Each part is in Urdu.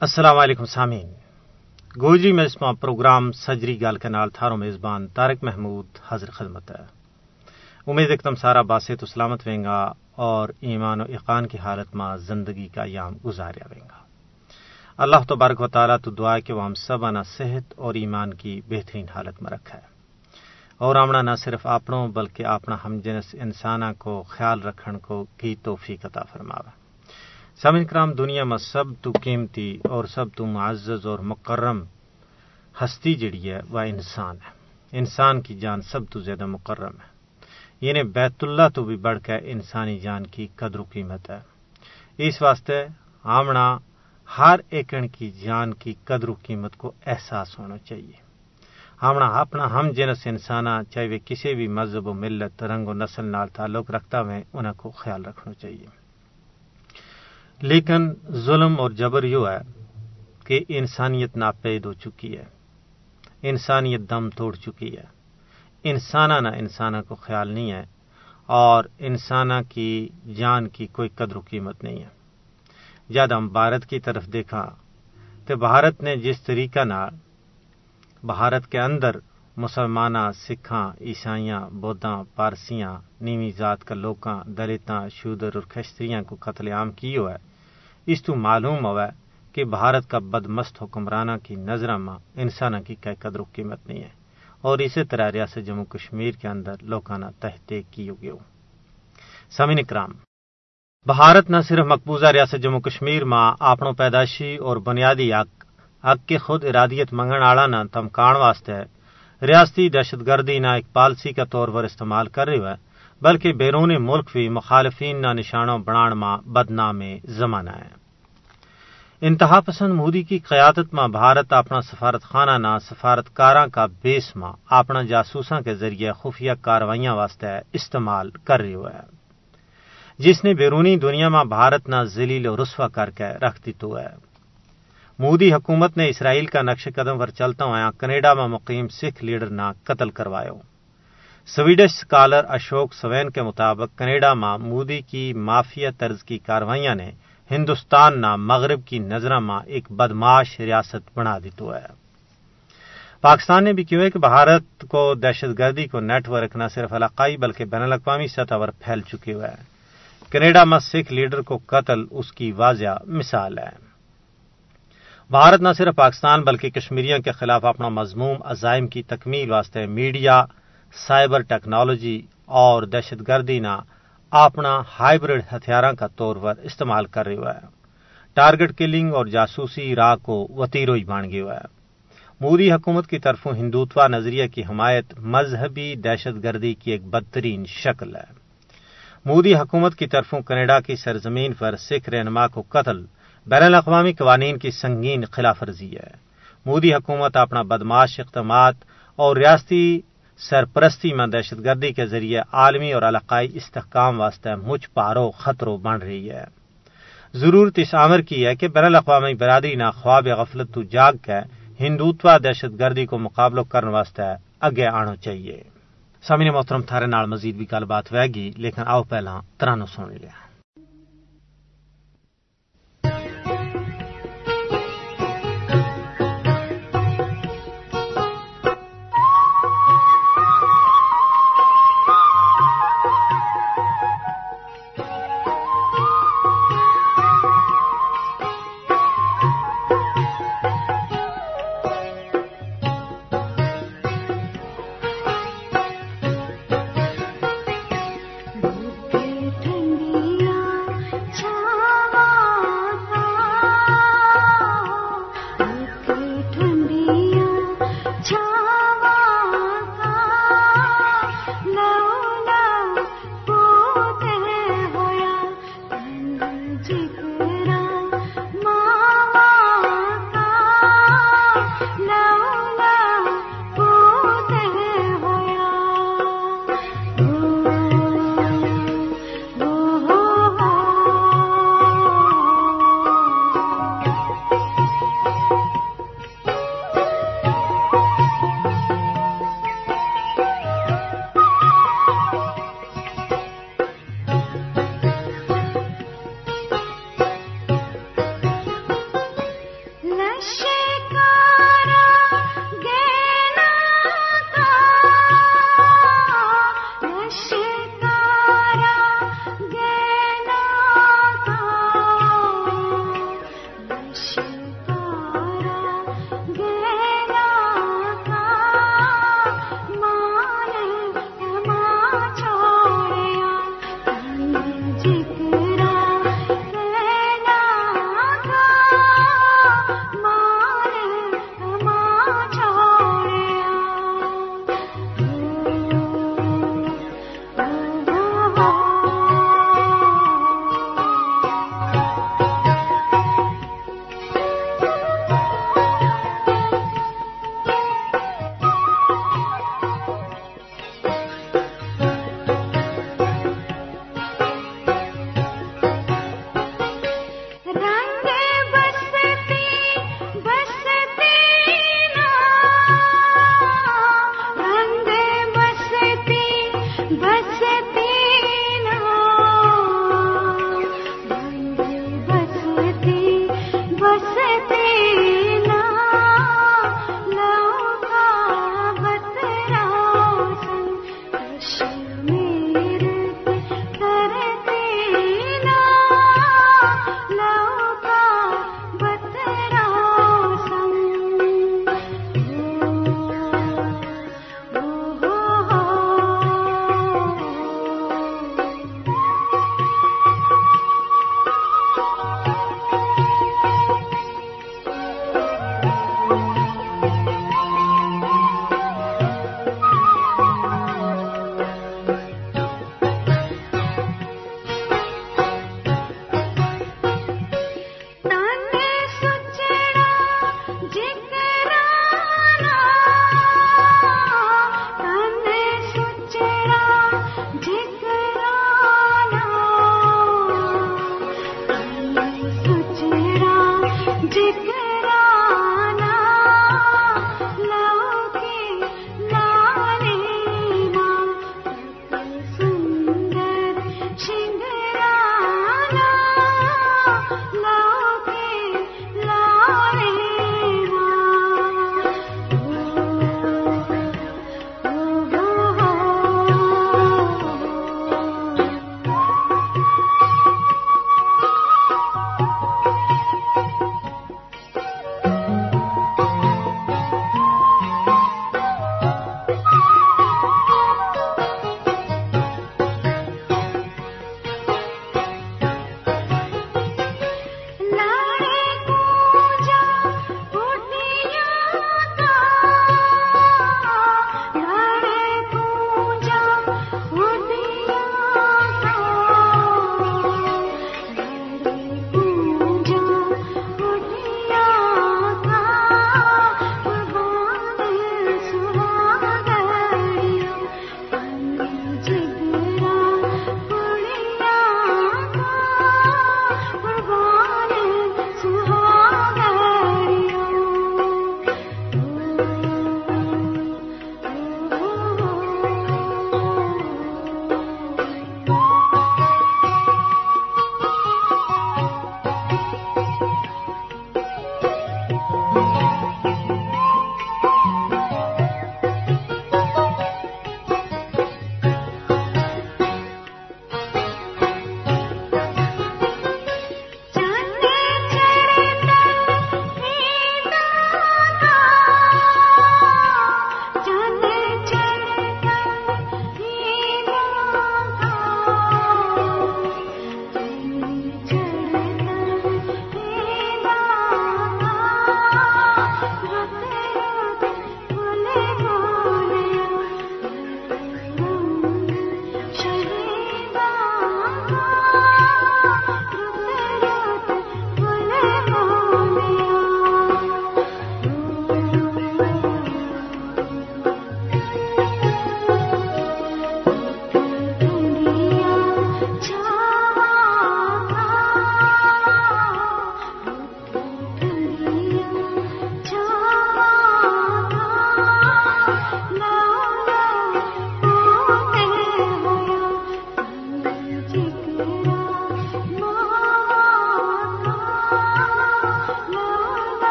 السلام علیکم سامعین۔ گوجری میں اسما پروگرام سجری گال کے نال تھارو میزبان طارق محمود حاضر خدمت ہے۔ امید ایک تم سارا باسے تو سلامت وینگا اور ایمان و اقان کی حالت میں زندگی کا یام گزاریا وینگا اللہ تبارک و تعالیٰ تو دعا کہ وہ ہم سب انا صحت اور ایمان کی بہترین حالت میں رکھا ہے۔ اور آمنا نہ صرف اپنوں بلکہ اپنا ہم جنس انسانہ کو خیال رکھن کو کی توفیق عطا فرماوا سمن کرام، دنیا میں سب تو قیمتی اور سب تو معزز اور مکرم ہستی جڑی ہے، وہ انسان ہے۔ انسان کی جان سب تو زیادہ مکرم ہے۔ یعنی بیت اللہ تو بھی بڑھ کے انسانی جان کی قدر و قیمت ہے۔ اس واسطے آمنا ہر ایکن کی جان کی قدر و قیمت کو احساس ہونا چاہیے۔ آمنا اپنا ہم جنس انسانہ، چاہے وہ کسی بھی مذہب و ملت، رنگ و نسل نال تعلق رکھتا ہوئے انہیں کو خیال رکھنا چاہیے۔ لیکن ظلم اور جبر یوں ہے کہ انسانیت ناپید ہو چکی ہے۔ انسانیت دم توڑ چکی ہے۔ انسانہ نہ انسانہ کو خیال نہیں ہے اور انسانہ کی جان کی کوئی قدر و قیمت نہیں ہے۔ جب ہم بھارت کی طرف دیکھا تو بھارت نے جس طریقہ نہ بھارت کے اندر مسلمانہ، سکھاں، عیسائیاں، بودھاں، پارسیاں، نیوی ذات کا لوکاں، دلتاں، شودر اور کشتریاں کو قتل عام کی ہوا ہے اس تو معلوم ہوا کہ بھارت کا بدمست حکمرانہ کی نظر میں انسانہ کی کئی قدر و قیمت نہیں ہے اور اسی طرح ریاست جموں کشمیر کے اندر لوکانہ تحقیق کی گئی سمین کرام بھارت نہ صرف مقبوضہ ریاست جموں کشمیر میں اپنوں پیدائشی اور بنیادی حق حق کے خود ارادیت منگن آڑا نہ تمکان واسطے ریاستی دہشت گردی نہ ایک پالسی کا طور پر استعمال کر رہی ہے، بلکہ بیرون ملک بھی مخالفین نہ نشانوں بڑھان ماں بدنام زمانہ ہے۔ انتہا پسند مودی کی قیادت میں بھارت، اپنا سفارت خانہ نہ سفارت کاراں کا بیس ماں، اپنا جاسوساں کے ذریعے خفیہ کاروائیاں واسطے استعمال کر رہی ہے جس نے بیرونی دنیا میں بھارت نہ ذلیل و رسوا کر کے رکھ دی تو ہے۔ مودی حکومت نے اسرائیل کا نقش قدم پر چلتا ہوا کینیڈا میں مقیم سکھ لیڈر نہ قتل کروایا۔ سویڈش اسکالر اشوک سوین کے مطابق کینیڈا میں مودی کی مافیا طرز کی کاروائیاں نے ہندوستان نہ مغرب کی نظر میں ایک بدماش ریاست بنا دیتو ہے۔ پاکستان نے بھی کیوں ہے کہ بھارت کو دہشت گردی کو نیٹ ورک نہ صرف علاقائی بلکہ بین الاقوامی سطح پر پھیل چکی ہوئے ہے کینیڈا میں سکھ لیڈر کو قتل اس کی واضح مثال ہے۔ بھارت نہ صرف پاکستان بلکہ کشمیریوں کے خلاف اپنا مضموم عزائم کی تکمیل واسطے میڈیا، سائبر ٹیکنالوجی اور دہشت گردی نہ اپنا ہائیبرڈ ہتھیاروں کا طور پر استعمال کر رہی ہے ٹارگٹ کلنگ اور جاسوسی راہ کو وتیروئی بان گیا ہے مودی حکومت کی طرفوں ہندوتوا نظریہ کی حمایت مذہبی دہشت گردی کی ایک بدترین شکل ہے۔ مودی حکومت کی طرفوں کینیڈا کی سرزمین پر سکھ رہنما کو قتل بین الاقوامی قوانین کی سنگین خلاف ورزی ہے۔ مودی حکومت اپنا بدماش اقدامات اور ریاستی سرپرستی میں دہشت گردی کے ذریعے عالمی اور علاقائی استحکام واسطے مجھ پارو خطروں بن رہی ہے۔ ضرورت اس عمر کی ہے کہ بین الاقوامی برادری نہ خواب غفلت تو جاگ کے ہندوتوا دہشت گردی کو مقابلہ کرنے واسطے اگے آنا چاہیے۔ سامنے محترم، تھارے نال مزید بھی گل بات وے گی لیکن آؤ پہلا ترانو سن لیا۔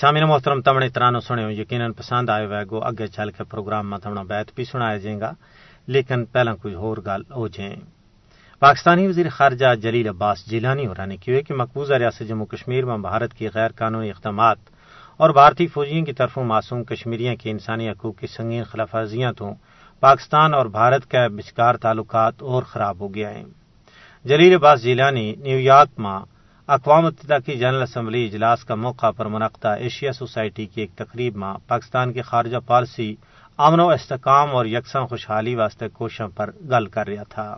سامعین محترم تمنے ترانو سنو یقیناً پسند آئے ہوئے گو اگے چل کے پروگرام میں تمنا بیت بھی سنایا جائے گا لیکن پہلا کوئی ہور گل ہو جائیں۔ پاکستانی وزیر خارجہ جلیل عباس جیلانی ہو رہنے کیے کہ مقبوضہ ریاست جموں کشمیر میں بھارت کی غیر قانونی اقدامات اور بھارتی فوجیوں کی طرفوں معصوم کشمیریوں کے انسانی حقوق کی سنگین خلافازیاں تو پاکستان اور بھارت کے بچکار تعلقات اور خراب ہو گیا ہیں۔ جلیل عباس جیلانی نیو یارک میں اقوام متحدہ کی جنرل اسمبلی اجلاس کا موقع پر منعقدہ ایشیا سوسائٹی کی ایک تقریب میں پاکستان کی خارجہ پالیسی امن و استحکام اور یکساں خوشحالی واسطے کوششوں پر گل کر رہا تھا۔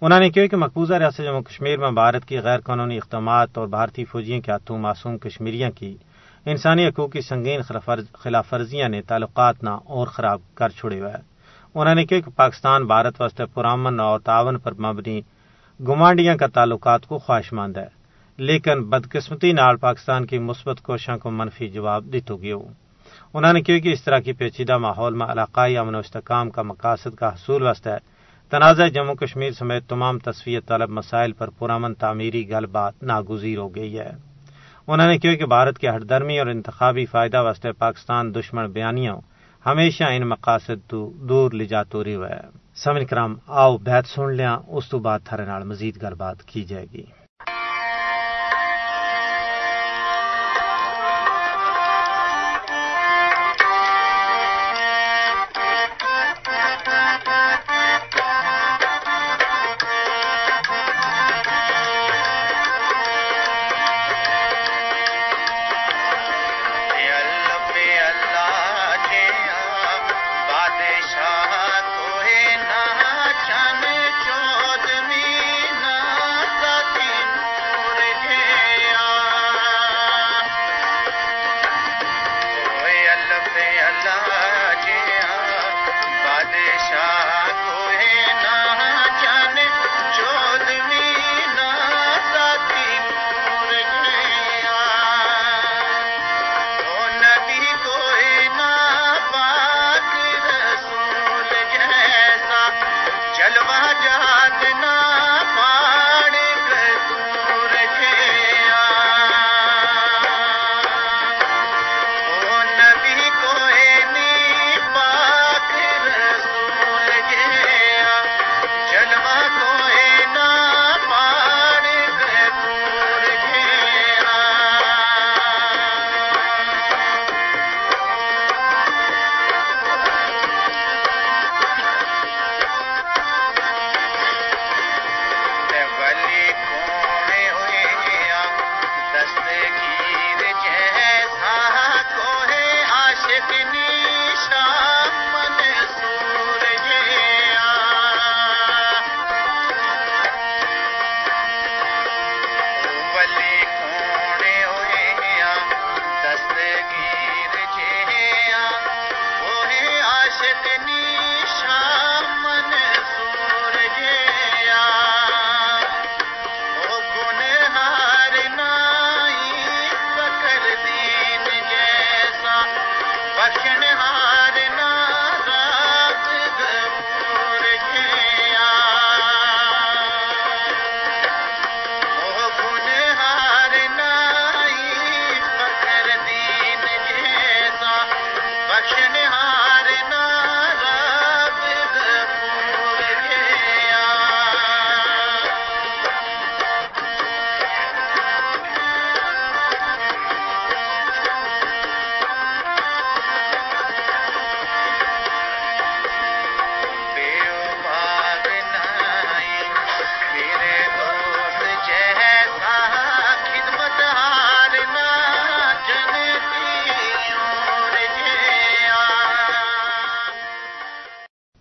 انہوں نے کہا کہ مقبوضہ ریاست جموں کشمیر میں بھارت کی غیر قانونی اقدامات اور بھارتی فوجیوں کے ہاتھوں معصوم کشمیریوں کی انسانی حقوق کی سنگین خلاف ورزیاں نے تعلقات نہ اور خراب کر چھڑے ہوئے۔ انہوں نے کہا کہ پاکستان بھارت واسطے پرامن اور تعاون پر مبنی گمانڈیاں کا تعلقات کو خواہش مند ہے، لیکن بدقسمتی نال پاکستان کی مثبت کوشاں کو منفی جواب دیتو گیو۔ انہوں نے کہا کہ اس طرح کی پیچیدہ ماحول میں علاقائی امن و استحکام کا مقاصد کا حصول وسط ہے۔ تنازع جموں کشمیر سمیت تمام تصویر طلب مسائل پر پرامن تعمیری گل بات ناگزیر ہو گئی ہے۔ انہوں نے کہا کہ بھارت کے ہٹدرمی اور انتخابی فائدہ واسطے پاکستان دشمن بیانیوں ہمیشہ ان مقاصد تو دور لے ہوئے ہیں سمن کرام، آؤ بیت سن لیا اس تو بعد تھارے نال مزید گل بات کی جائے گی۔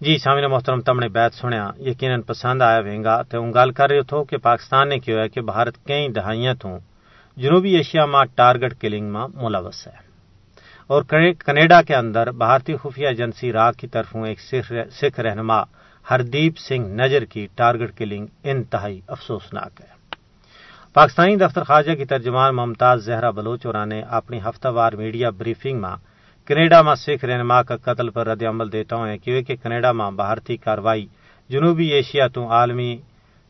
جی سامنے محترم، تم نے بیت سنیا، یقیناً پسند آیا وینگا۔ تو ان گل کر رہے تھو کہ پاکستان نے کیا ہے کہ بھارت کئی دہائیاں تو جنوبی ایشیا میں ٹارگٹ کلنگ میں ملوث ہے۔ اور کینیڈا کے اندر بھارتی خفیہ ایجنسی راگ کی طرفوں ایک سکھ رہنما ہردیپ سنگھ نجر کی ٹارگٹ کلنگ انتہائی افسوسناک ہے۔ پاکستانی دفتر خارجہ کی ترجمان ممتاز زہرا بلوچورا نے اپنی ہفتہ وار میڈیا بریفنگ میں کینیڈا میں سکھ رہنما کا قتل پر رد عمل دیتا ہوں۔ کیونکہ کینیڈا میں بھارتی کاروائی جنوبی ایشیا تو عالمی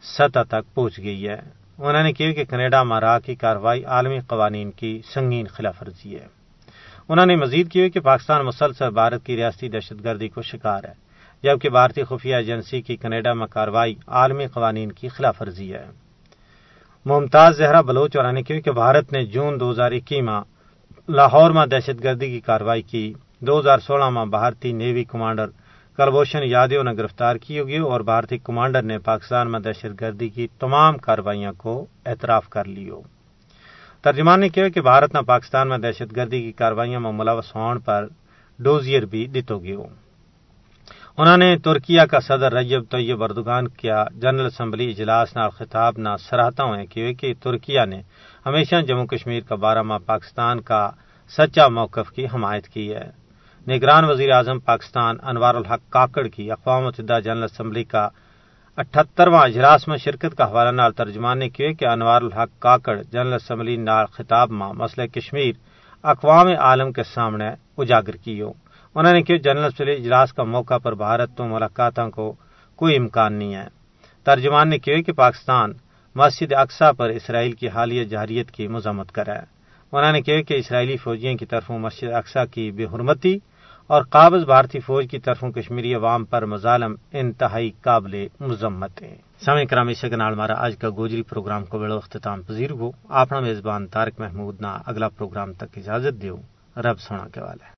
سطح تک پہنچ گئی ہے۔ انہوں نے کہا کہ کینیڈا میں راہ کی کاروائی عالمی قوانین کی سنگین خلاف ورزی ہے۔ انہوں نے مزید کیا کہ پاکستان مسلسل بھارت کی ریاستی دہشت گردی کو شکار ہے، جبکہ بھارتی خفیہ ایجنسی کی کینیڈا میں کاروائی عالمی قوانین کی خلاف ورزی ہے۔ ممتاز زہرا بلوچ اور نے کہ بھارت نے جون دو ہزار اکی میں لاہور میں دہشت گردی کی کاروائی کی۔ دو ہزار سولہ میں بھارتی نیوی کمانڈر کلبھوشن یادو نے گرفتار کی ہوگی اور بھارتی کمانڈر نے پاکستان میں دہشت گردی کی تمام کاروائیوں کو اعتراف کر لی ہو ترجمان نے کہا کہ بھارت نے پاکستان میں دہشت گردی کی کاروائیوں میں ملوث ہونے پر ڈوزیئر بھی دتو گی ہو انہوں نے ترکیا کا صدر رجب طیب اردگان کیا۔ جنرل اسمبلی اجلاس نال خطاب نہ سراہتا ہوئے کہ ترکیا نے ہمیشہ جموں کشمیر کا بارہ ماہ پاکستان کا سچا موقف کی حمایت کی ہے۔ نگران وزیر اعظم پاکستان انوار الحق کاکڑ کی اقوام متحدہ جنرل اسمبلی کا اٹھہترواں اجلاس میں شرکت کا حوالہ نال ترجمان نے کیا کہ انوار الحق کاکڑ جنرل اسمبلی نال خطاب ماں مسئلہ کشمیر اقوام عالم کے سامنے اجاگر کی انہوں نے کہا جنرل اسمبلی اجلاس کا موقع پر بھارت تو ملاقاتوں کو کوئی امکان نہیں ہے۔ ترجمان نے کہا کہ پاکستان مسجد اقسا پر اسرائیل کی حالیہ جہریت کی مذمت کرا ہے انہوں نے کہا کہ اسرائیلی فوجیوں کی طرفوں مسجد اقسا کی بے حرمتی اور قابض بھارتی فوج کی طرفوں کشمیری عوام پر مظالم انتہائی قابل مذمت ہیں۔ سامع کرامی سے نال مارا آج کا گوجری پروگرام کو بڑو اختتام پذیر ہو اپنا میزبان تارک محمود نہ اگلا پروگرام تک اجازت دیو۔ رب سونا کے والے۔